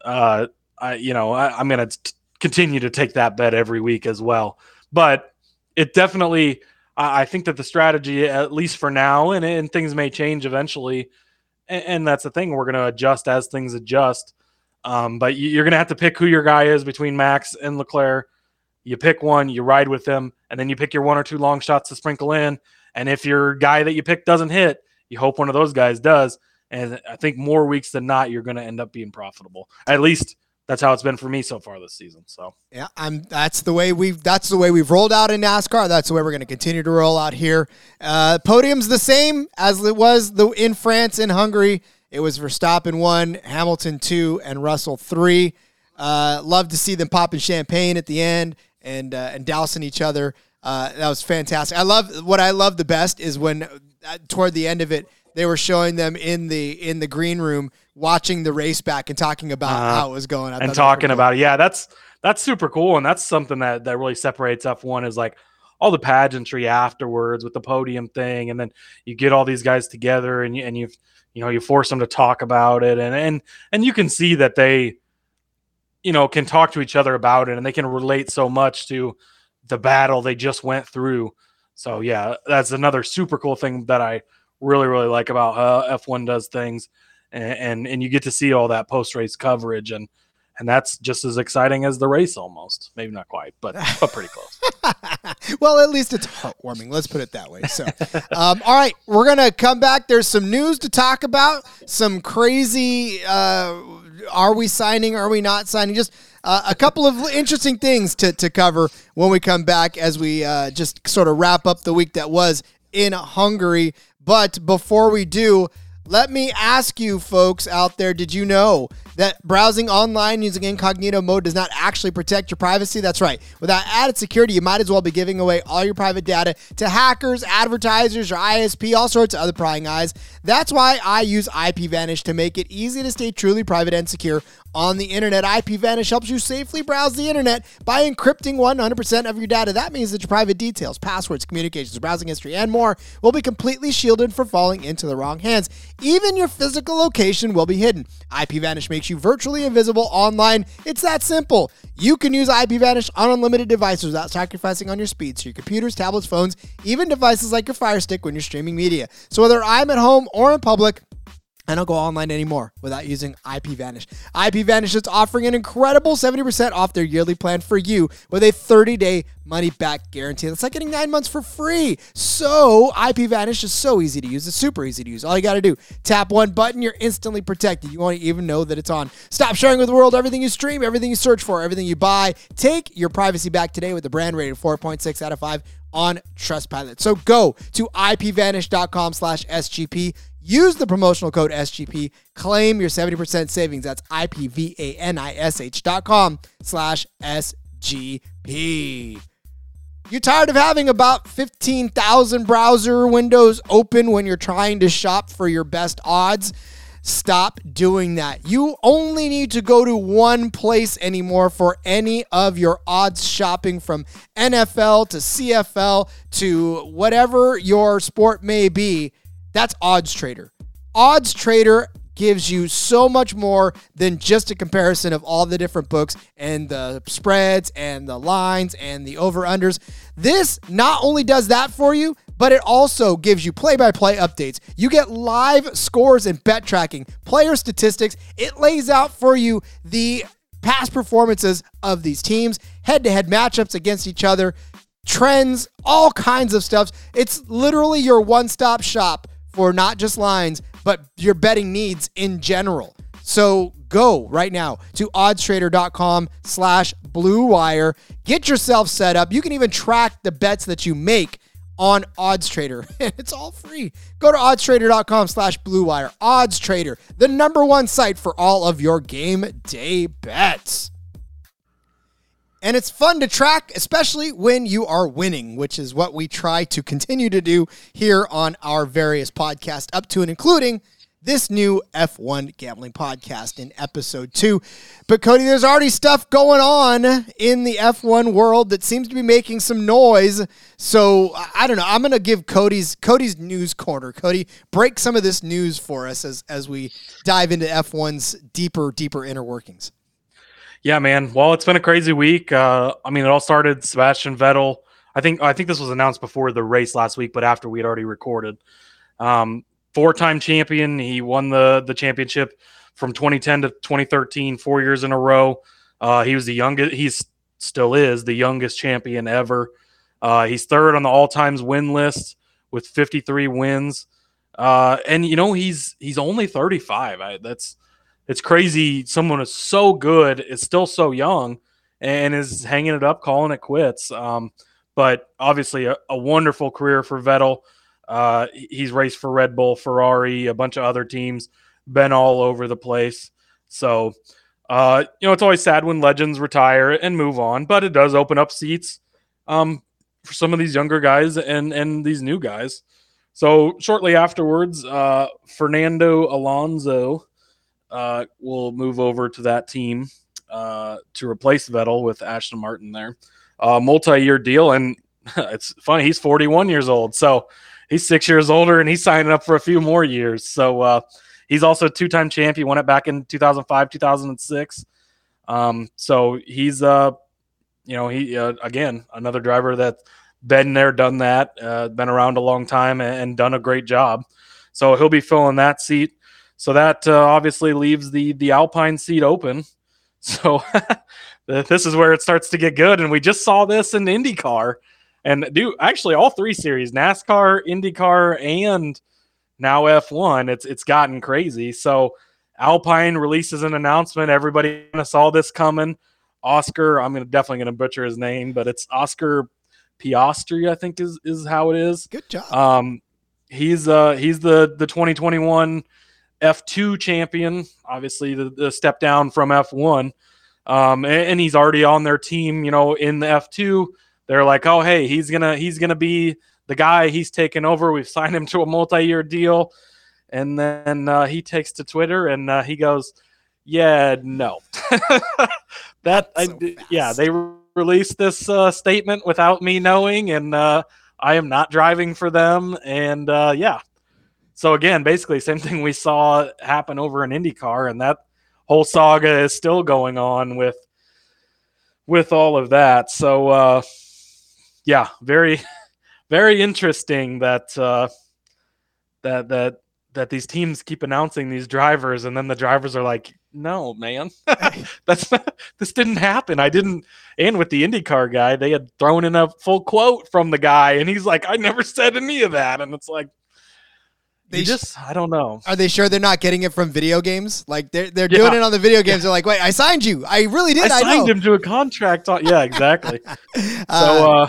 Uh, I, you know, I, am going to continue to take that bet every week as well. But it definitely, I, I think that the strategy, at least for now, and, and things may change eventually, and, and that's the thing, we're going to adjust as things adjust. Um, but you're going to have to pick who your guy is between Max and Leclerc. You pick one, you ride with them, and then you pick your one or two long shots to sprinkle in. And if your guy that you pick doesn't hit, you hope one of those guys does. And I think more weeks than not, you're going to end up being profitable. At least that's how it's been for me so far this season. So Yeah, I'm. That's the way we've. That's the way we've rolled out in NASCAR. That's the way we're going to continue to roll out here. Uh, podium's the same as it was the in France and Hungary. It was Verstappen one, Hamilton two, and Russell three. Uh, love to see them popping champagne at the end and uh, and dousing each other. Uh, that was fantastic. I love what I love the best is when uh, toward the end of it they were showing them in the in the green room watching the race back and talking about Uh-huh. how it was going. I and talking cool. about it, yeah, that's that's super cool, and that's something that that really separates F1 is like all the pageantry afterwards with the podium thing, and then you get all these guys together, and you and you you know you force them to talk about it, and and and you can see that they you know can talk to each other about it, and they can relate so much to the battle they just went through. So yeah, that's another super cool thing that I really really like about how F1 does things, and and, and you get to see all that post race coverage and and that's just as exciting as the race almost maybe not quite but but pretty close well, at least it's heartwarming. Let's put it that way. So, um, all right, we're gonna come back. There's some news to talk about. Some crazy. Uh, are we signing? Are we not signing? Just uh, a couple of interesting things to to cover when we come back as we uh, just sort of wrap up the week that was in Hungary. But before we do. Let me ask you, folks out there, did you know that browsing online using incognito mode does not actually protect your privacy? That's right. Without added security, you might as well be giving away all your private data to hackers, advertisers, your ISP, all sorts of other prying eyes. That's why I use IPVanish to make it easy to stay truly private and secure on the internet. IPVanish helps you safely browse the internet by encrypting 100% of your data. That means that your private details, passwords, communications, browsing history, and more will be completely shielded from falling into the wrong hands. Even your physical location will be hidden. IPVanish makes you virtually invisible online. It's that simple. You can use IPVanish on unlimited devices without sacrificing on your speed. So your computers, tablets, phones, even devices like your Fire Stick when you're streaming media. So whether I'm at home or in public, I don't go online anymore without using IPVanish. IPVanish is offering an incredible 70% off their yearly plan for you with a 30-day money-back guarantee. That's like getting nine months for free. So IPVanish is so easy to use. It's super easy to use. All you got to do, tap one button, you're instantly protected. You won't even know that it's on. Stop sharing with the world everything you stream, everything you search for, everything you buy. Take your privacy back today with the brand rated 4.6 out of 5 on Trustpilot. So go to ipvanish.com slash SGP. Use the promotional code SGP. Claim your 70% savings. That's IPVANISH dot com slash SGP. You tired of having about 15,000 browser windows open when you're trying to shop for your best odds? Stop doing that. You only need to go to one place anymore for any of your odds shopping from NFL to CFL to whatever your sport may be. That's Odds Trader. Odds Trader gives you so much more than just a comparison of all the different books and the spreads and the lines and the over unders. This not only does that for you, but it also gives you play by play updates. You get live scores and bet tracking, player statistics. It lays out for you the past performances of these teams, head to head matchups against each other, trends, all kinds of stuff. It's literally your one stop shop for not just lines, but your betting needs in general. So go right now to oddstrader.com slash blue wire. Get yourself set up. You can even track the bets that you make on OddsTrader. it's all free. Go to oddstrader.com slash blue wire. OddsTrader, the number one site for all of your game day bets. And it's fun to track, especially when you are winning, which is what we try to continue to do here on our various podcasts, up to and including this new F1 gambling podcast in episode two. But Cody, there's already stuff going on in the F1 world that seems to be making some noise. So I don't know. I'm gonna give Cody's Cody's news corner. Cody, break some of this news for us as as we dive into F1's deeper, deeper inner workings. Yeah, man. Well, it's been a crazy week. Uh, I mean, it all started Sebastian Vettel. I think I think this was announced before the race last week, but after we had already recorded. Um, four-time champion. He won the the championship from 2010 to 2013, four years in a row. Uh, he was the youngest. He's still is the youngest champion ever. Uh, he's third on the all times win list with 53 wins. Uh, and you know he's he's only 35. I, that's it's crazy. Someone is so good is still so young and is hanging it up, calling it quits. Um, but obviously a, a, wonderful career for Vettel. Uh, he's raced for Red Bull, Ferrari, a bunch of other teams, been all over the place. So, uh, you know, it's always sad when legends retire and move on, but it does open up seats um, for some of these younger guys and and these new guys. So shortly afterwards, uh, Fernando Alonso uh, will move over to that team uh, to replace Vettel with Aston Martin there. Uh, multi-year deal, and it's funny he's 41 years old, so he's six years older, and he's signing up for a few more years. So uh, he's also a two-time champ. He won it back in 2005, 2006. Um, so he's uh, you know, he uh, again another driver that's been there, done that, uh, been around a long time, and, and done a great job. So he'll be filling that seat. So that uh, obviously leaves the the Alpine seat open. So this is where it starts to get good. And we just saw this in IndyCar. And do actually all three series, NASCAR, IndyCar, and now F1, it's it's gotten crazy. So Alpine releases an announcement. Everybody saw this coming. Oscar, I'm gonna definitely gonna butcher his name, but it's Oscar Piastri, I think is is how it is. Good job. Um, he's uh he's the the 2021 F2 champion, obviously the, the step down from F1. Um, and, and, he's already on their team, you know, in the F2. They're like, oh, hey, he's gonna he's gonna be the guy. He's taken over. We've signed him to a multi-year deal. And then uh, he takes to Twitter and uh, he goes, "Yeah, no, that so I, yeah." They re- released this uh, statement without me knowing, and uh, I am not driving for them. And uh, yeah, so again, basically same thing we saw happen over in IndyCar, and that whole saga is still going on with with all of that. So uh, yeah, very very interesting that uh, that that that these teams keep announcing these drivers, and then the drivers are like, "No, man, that's not, this didn't happen. I didn't." And with the IndyCar guy, they had thrown in a full quote from the guy, and he's like, "I never said any of that," and it's like, they just I don't know. Are they sure they're not getting it from video games? Like they're they're yeah. doing it on the video games. Yeah. They're like, wait, I signed you. I really did. I, I signed know. him to a contract. On, yeah, exactly. so uh,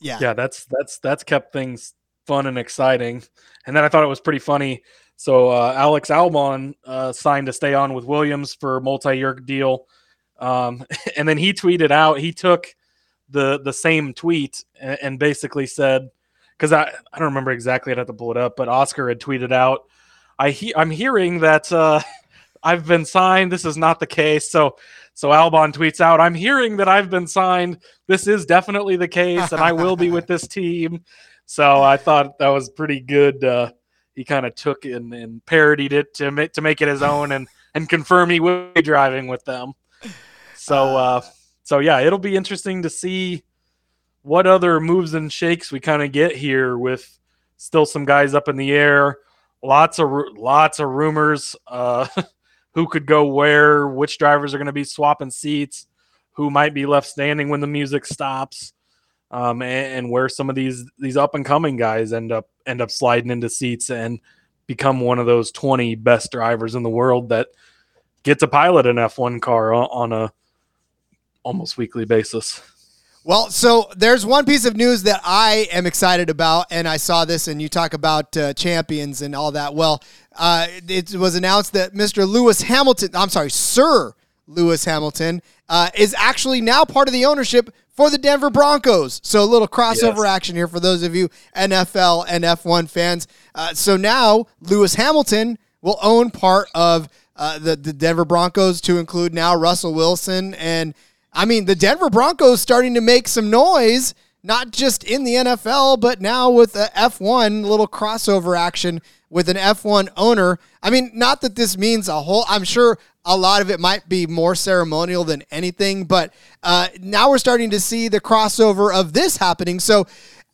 yeah, yeah, that's that's that's kept things fun and exciting. And then I thought it was pretty funny. So uh, Alex Albon uh, signed to stay on with Williams for a multi-year deal, um, and then he tweeted out he took the the same tweet and, and basically said because I, I don't remember exactly. I'd have to pull it up, but Oscar had tweeted out, I he, I'm hearing that uh, I've been signed. This is not the case. So so Albon tweets out, I'm hearing that I've been signed. This is definitely the case, and I will be with this team. So I thought that was pretty good. Uh, he kind of took and, and parodied it to make to make it his own and and confirm he will be driving with them. So uh, so yeah, it'll be interesting to see what other moves and shakes we kind of get here with still some guys up in the air. Lots of lots of rumors. Uh, who could go where? Which drivers are going to be swapping seats? Who might be left standing when the music stops? Um, and, and where some of these these up and coming guys end up end up sliding into seats and become one of those 20 best drivers in the world that get to pilot an F1 car on a almost weekly basis. Well, so there's one piece of news that I am excited about, and I saw this, and you talk about uh, champions and all that. Well, uh, it was announced that Mr. Lewis Hamilton, I'm sorry, Sir Lewis Hamilton, uh, is actually now part of the ownership for the Denver Broncos. So a little crossover yes. action here for those of you NFL and F1 fans. Uh, so now Lewis Hamilton will own part of uh, the, the Denver Broncos to include now Russell Wilson and I mean, the Denver Broncos starting to make some noise, not just in the NFL, but now with a F1 little crossover action with an F1 owner. I mean, not that this means a whole, I'm sure a lot of it might be more ceremonial than anything, but uh, now we're starting to see the crossover of this happening. So,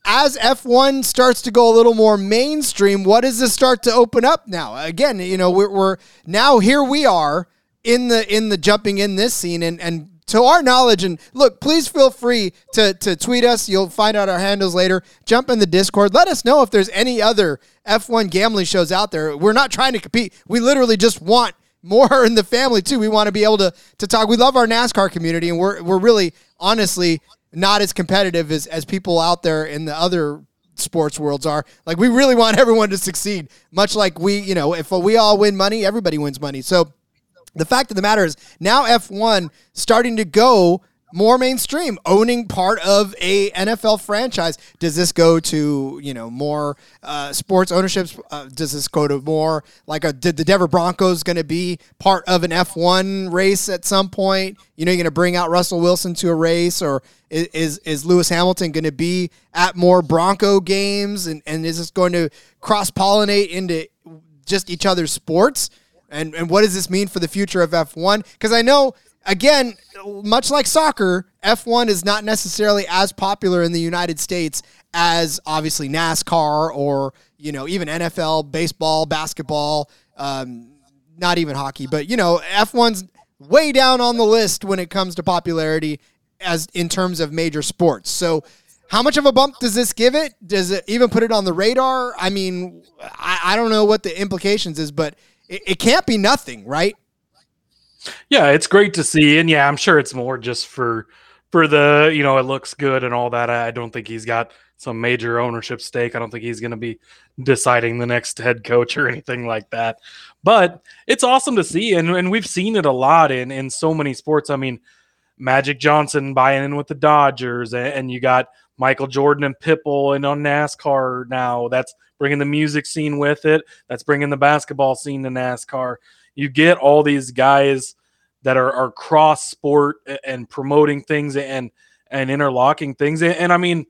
as F1 starts to go a little more mainstream, what does this start to open up now? Again, you know, we're, we're now here we are in the in the jumping in this scene and and to our knowledge, and look, please feel free to to tweet us. You'll find out our handles later. Jump in the Discord. Let us know if there's any other F1 gambling shows out there. We're not trying to compete. We literally just want more in the family too. We want to be able to to talk. We love our NASCAR community, and we're we're really honestly not as competitive as as people out there in the other sports worlds are. Like we really want everyone to succeed. Much like we, you know, if we all win money, everybody wins money. So the fact of the matter is now F1 starting to go more mainstream, owning part of a NFL franchise. Does this go to you know more uh, sports ownerships? Uh, does this go to more like a did the Denver Broncos going to be part of an F1 race at some point? You know, you're going to bring out Russell Wilson to a race, or is is, is Lewis Hamilton going to be at more Bronco games, and and is this going to cross pollinate into just each other's sports? And and what does this mean for the future of F1? Because I know again, much like soccer, F1 is not necessarily as popular in the United States as obviously NASCAR or you know even NFL, baseball, basketball, um, not even hockey, but you know F1's way down on the list when it comes to popularity as in terms of major sports. So. How much of a bump does this give it? Does it even put it on the radar? I mean, I, I don't know what the implications is, but it, it can't be nothing, right? Yeah, it's great to see, and yeah, I'm sure it's more just for for the you know it looks good and all that. I don't think he's got some major ownership stake. I don't think he's going to be deciding the next head coach or anything like that. But it's awesome to see, and, and we've seen it a lot in in so many sports. I mean, Magic Johnson buying in with the Dodgers, and, and you got Michael Jordan and Pitbull and on NASCAR now. That's bringing the music scene with it. That's bringing the basketball scene to NASCAR you get all these guys that are, are cross sport and promoting things and and interlocking things. And, and, I mean,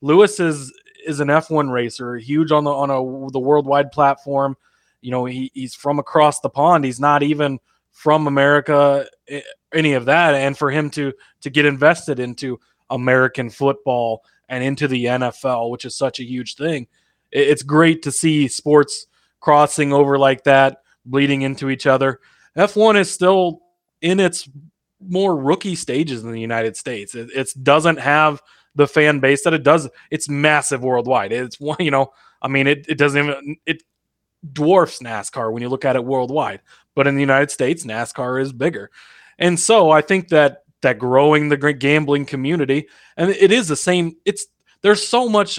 Lewis is is an F1 racer, huge on the on a the worldwide platform. You know, he, he's from across the pond. He's not even from America, eh, any of that. And for him to to get invested into American football and into the NFL, which is such a huge thing, it's great to see sports crossing over like that bleeding into each other. F1 is still in its more rookie stages in the United States. It, it doesn't have the fan base that it does. It's massive worldwide. It's one, you know, I mean, it, it doesn't even, it dwarfs NASCAR when you look at it worldwide. But in the United States, NASCAR is bigger. And so I think that that growing the gambling community, and it is the same, it's, there's so much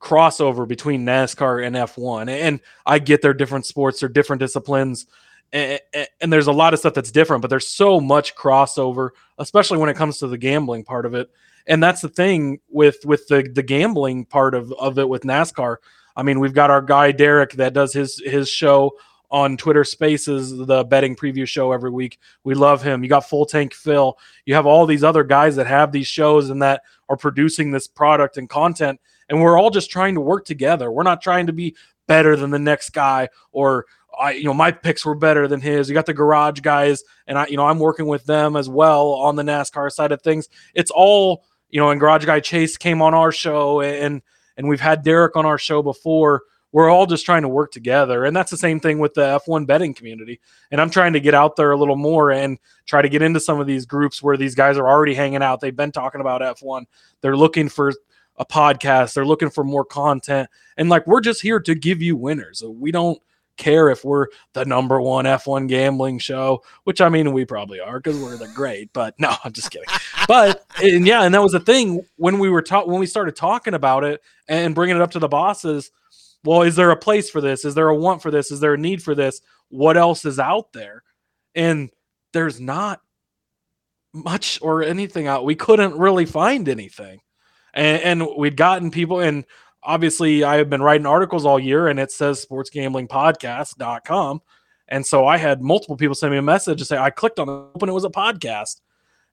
crossover between NASCAR and F1. And I get they're different sports, they're different disciplines, and, and, there's a lot of stuff that's different, but there's so much crossover, especially when it comes to the gambling part of it. And that's the thing with with the the gambling part of, of it with NASCAR. I mean, we've got our guy Derek that does his his show on Twitter Spaces, the betting preview show every week. We love him. You got Full Tank Phil. You have all these other guys that have these shows and that are producing this product and content and we're all just trying to work together. We're not trying to be better than the next guy or I, you know, my picks were better than his. You got the garage guys, and I, you know, I'm working with them as well on the NASCAR side of things. It's all, you know, and Garage Guy Chase came on our show, and and we've had Derek on our show before. We're all just trying to work together, and that's the same thing with the F1 betting community. And I'm trying to get out there a little more and try to get into some of these groups where these guys are already hanging out. They've been talking about F1. They're looking for a podcast. They're looking for more content. And like we're just here to give you winners. We don't care if we're the number one F1 gambling show, which I mean we probably are because we're the great. But no, I'm just kidding. but and yeah, and that was the thing when we were taught when we started talking about it and bringing it up to the bosses. Well, is there a place for this? Is there a want for this? Is there a need for this? What else is out there? And there's not much or anything out. We couldn't really find anything and, and we'd gotten people and obviously I have been writing articles all year and it says sportsgamblingpodcast.com. And so I had multiple people send me a message and say, I clicked on it and it was a podcast.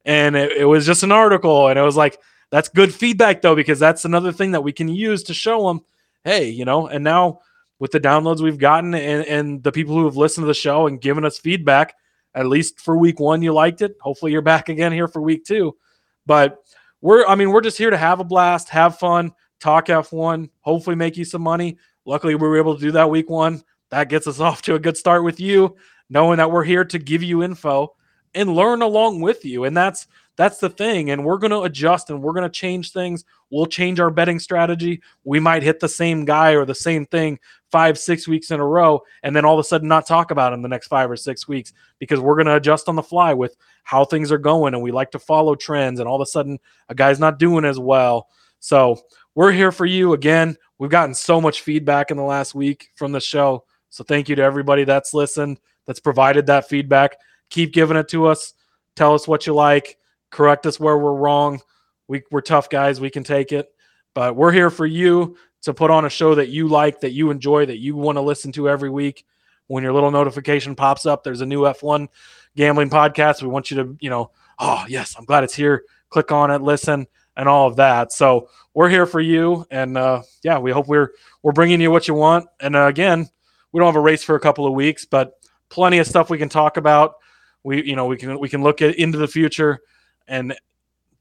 And it, it, was just an article. And it was like, that's good feedback though, because that's another thing that we can use to show them, hey, you know, and now with the downloads we've gotten and, and the people who have listened to the show and given us feedback, at least for week one, you liked it. Hopefully you're back again here for week two. But we're I mean, we're just here to have a blast, have fun, talk F1, hopefully make you some money. Luckily, we were able to do that week one. That gets us off to a good start with you, knowing that we're here to give you info and learn along with you. And that's that's the thing. And we're going to adjust and we're going to change things. We'll change our betting strategy. We might hit the same guy or the same thing five, six weeks in a row, and then all of a sudden not talk about him the next five or six weeks because we're going to adjust on the fly with how things are going. And we like to follow trends. And all of a sudden, a guy's not doing as well. So we're here for you again. We've gotten so much feedback in the last week from the show. So thank you to everybody that's listened, that's provided that feedback. Keep giving it to us. Tell us what you like. Correct us where we're wrong. We, we're tough guys. We can take it. But we're here for you to put on a show that you like, that you enjoy, that you want to listen to every week. When your little notification pops up, there's a new F1 gambling podcast. We want you to, you know, oh, yes, I'm glad it's here. Click on it, listen, and all of that. So we're here for you. And uh, yeah, we hope we're we're bringing you what you want. And uh, again, we don't have a race for a couple of weeks, but plenty of stuff we can talk about. We, you know, we can we can look at into the future, and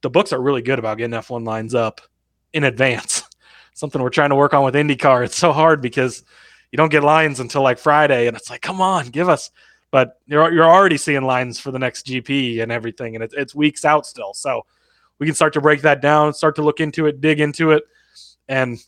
the books are really good about getting F1 lines up in advance. Something we're trying to work on with IndyCar. It's so hard because you don't get lines until like Friday, and it's like, come on, give us. But you're you're already seeing lines for the next GP and everything, and it's it's weeks out still. So we can start to break that down, start to look into it, dig into it, and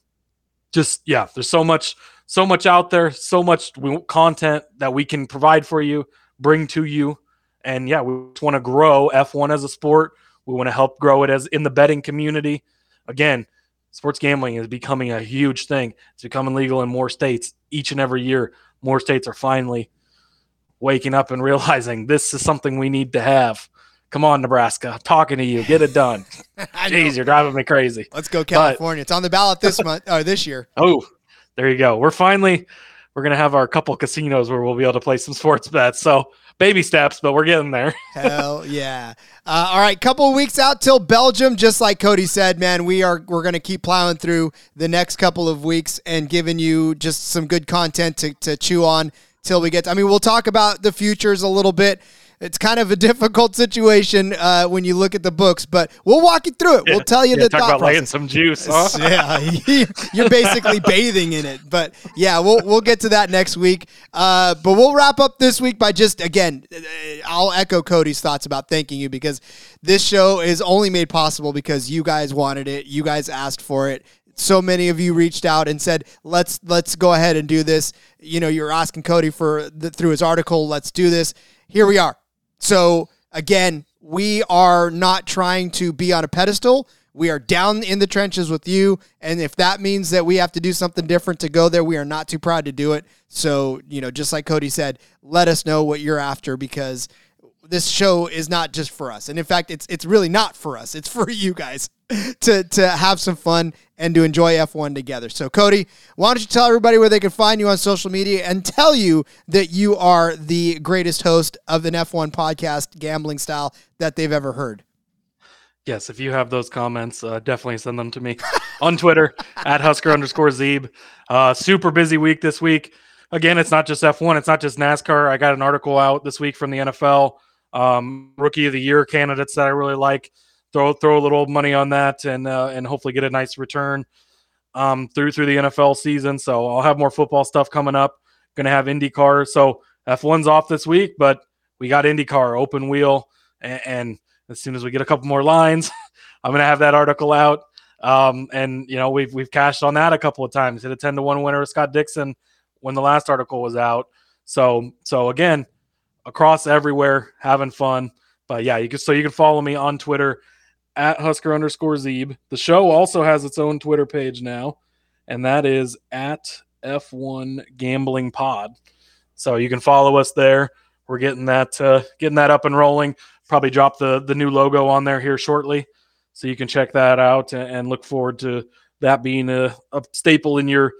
just yeah, there's so much so much out there, so much content that we can provide for you, bring to you. And yeah, we just want to grow F1 as a sport. We want to help grow it as in the betting community. Again, sports gambling is becoming a huge thing. It's becoming legal in more states each and every year. More states are finally waking up and realizing this is something we need to have. Come on, Nebraska. I'm talking to you. Get it done. Jeez, you're driving me crazy. Let's go, California. But, it's on the ballot this month or this year. Oh, there you go. We're finally we're gonna have our couple casinos where we'll be able to play some sports bets. So baby steps, but we're getting there. Hell yeah! Uh, all right, couple weeks out till Belgium. Just like Cody said, man, we are we're gonna keep plowing through the next couple of weeks and giving you just some good content to to chew on till we get. To, I mean, we'll talk about the futures a little bit it's kind of a difficult situation uh, when you look at the books, but we'll walk you through it. We'll tell you yeah, the talk thought about process. laying some juice. Huh? yeah, you're basically bathing in it. But yeah, we'll we'll get to that next week. Uh, but we'll wrap up this week by just again, uh, I'll echo Cody's thoughts about thanking you because this show is only made possible because you guys wanted it, you guys asked for it so many of you reached out and said let's let's go ahead and do this you know you're asking cody for the, through his article let's do this here we are so again, we are not trying to be on a pedestal. We are down in the trenches with you. And if that means that we have to do something different to go there, we are not too proud to do it. So, you know, just like Cody said, let us know what you're after because this show is not just for us. And in fact, it's it's really not for us. It's for you guys to to have some fun and to enjoy F1 together. So Cody, why don't you tell everybody where they can find you on social media and tell you that you are the greatest host of an F1 podcast gambling style that they've ever heard. Yes, if you have those comments, uh, definitely send them to me on Twitter at Husker underscore Zeeb. Uh, super busy week this week. Again, it's not just F1, it's not just NASCAR. I got an article out this week from the NFL um, rookie of the year candidates that I really like. Throw throw a little money on that and uh, and hopefully get a nice return um, through through the NFL season. So I'll have more football stuff coming up. Going to have IndyCar. So F1's off this week, but we got IndyCar open wheel, and, and as soon as we get a couple more lines, I'm going to have that article out. Um, and you know we've we've cashed on that a couple of times. Hit a ten to one winner with Scott Dixon when the last article was out. So so again, across everywhere, having fun. But yeah, you can so you can follow me on Twitter at Husker underscore Zeeb. The show also has its own Twitter page now, and that is at F1 Gambling Pod. So you can follow us there. We're getting that uh, getting that up and rolling. Probably drop the the new logo on there here shortly, so you can check that out and, look forward to that being a, a staple in your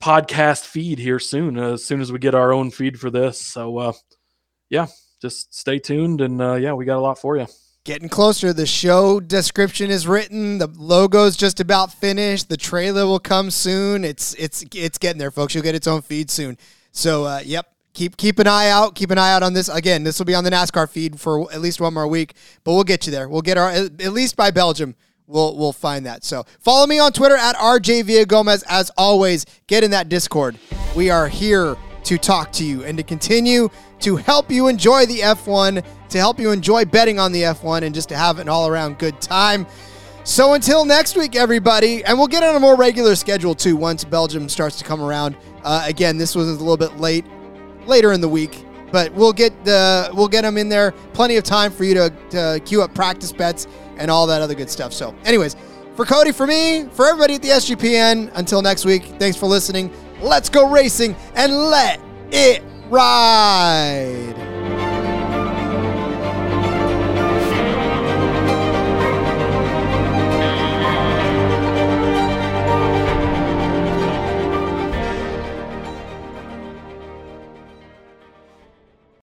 podcast feed here soon. Uh, as soon as we get our own feed for this, so uh, yeah, just stay tuned and uh, yeah, we got a lot for you. Getting closer. The show description is written. The logo's just about finished. The trailer will come soon. It's it's it's getting there, folks. You'll get its own feed soon. So, uh, yep, keep keep an eye out. Keep an eye out on this. Again, this will be on the NASCAR feed for at least one more week, but we'll get you there. We'll get our at least by Belgium. We'll we'll find that. So follow me on Twitter at RJ Gomez. As always, get in that Discord. We are here to talk to you and to continue to help you enjoy the F1, to help you enjoy betting on the F1, and just to have an all around good time. So until next week, everybody, and we'll get on a more regular schedule too once Belgium starts to come around. Uh, again, this was a little bit late, later in the week, but we'll get the we'll get them in there. Plenty of time for you to, to queue up practice bets and all that other good stuff. So, anyways, for Cody, for me, for everybody at the SGPN, until next week, thanks for listening. Let's go racing and let it ride.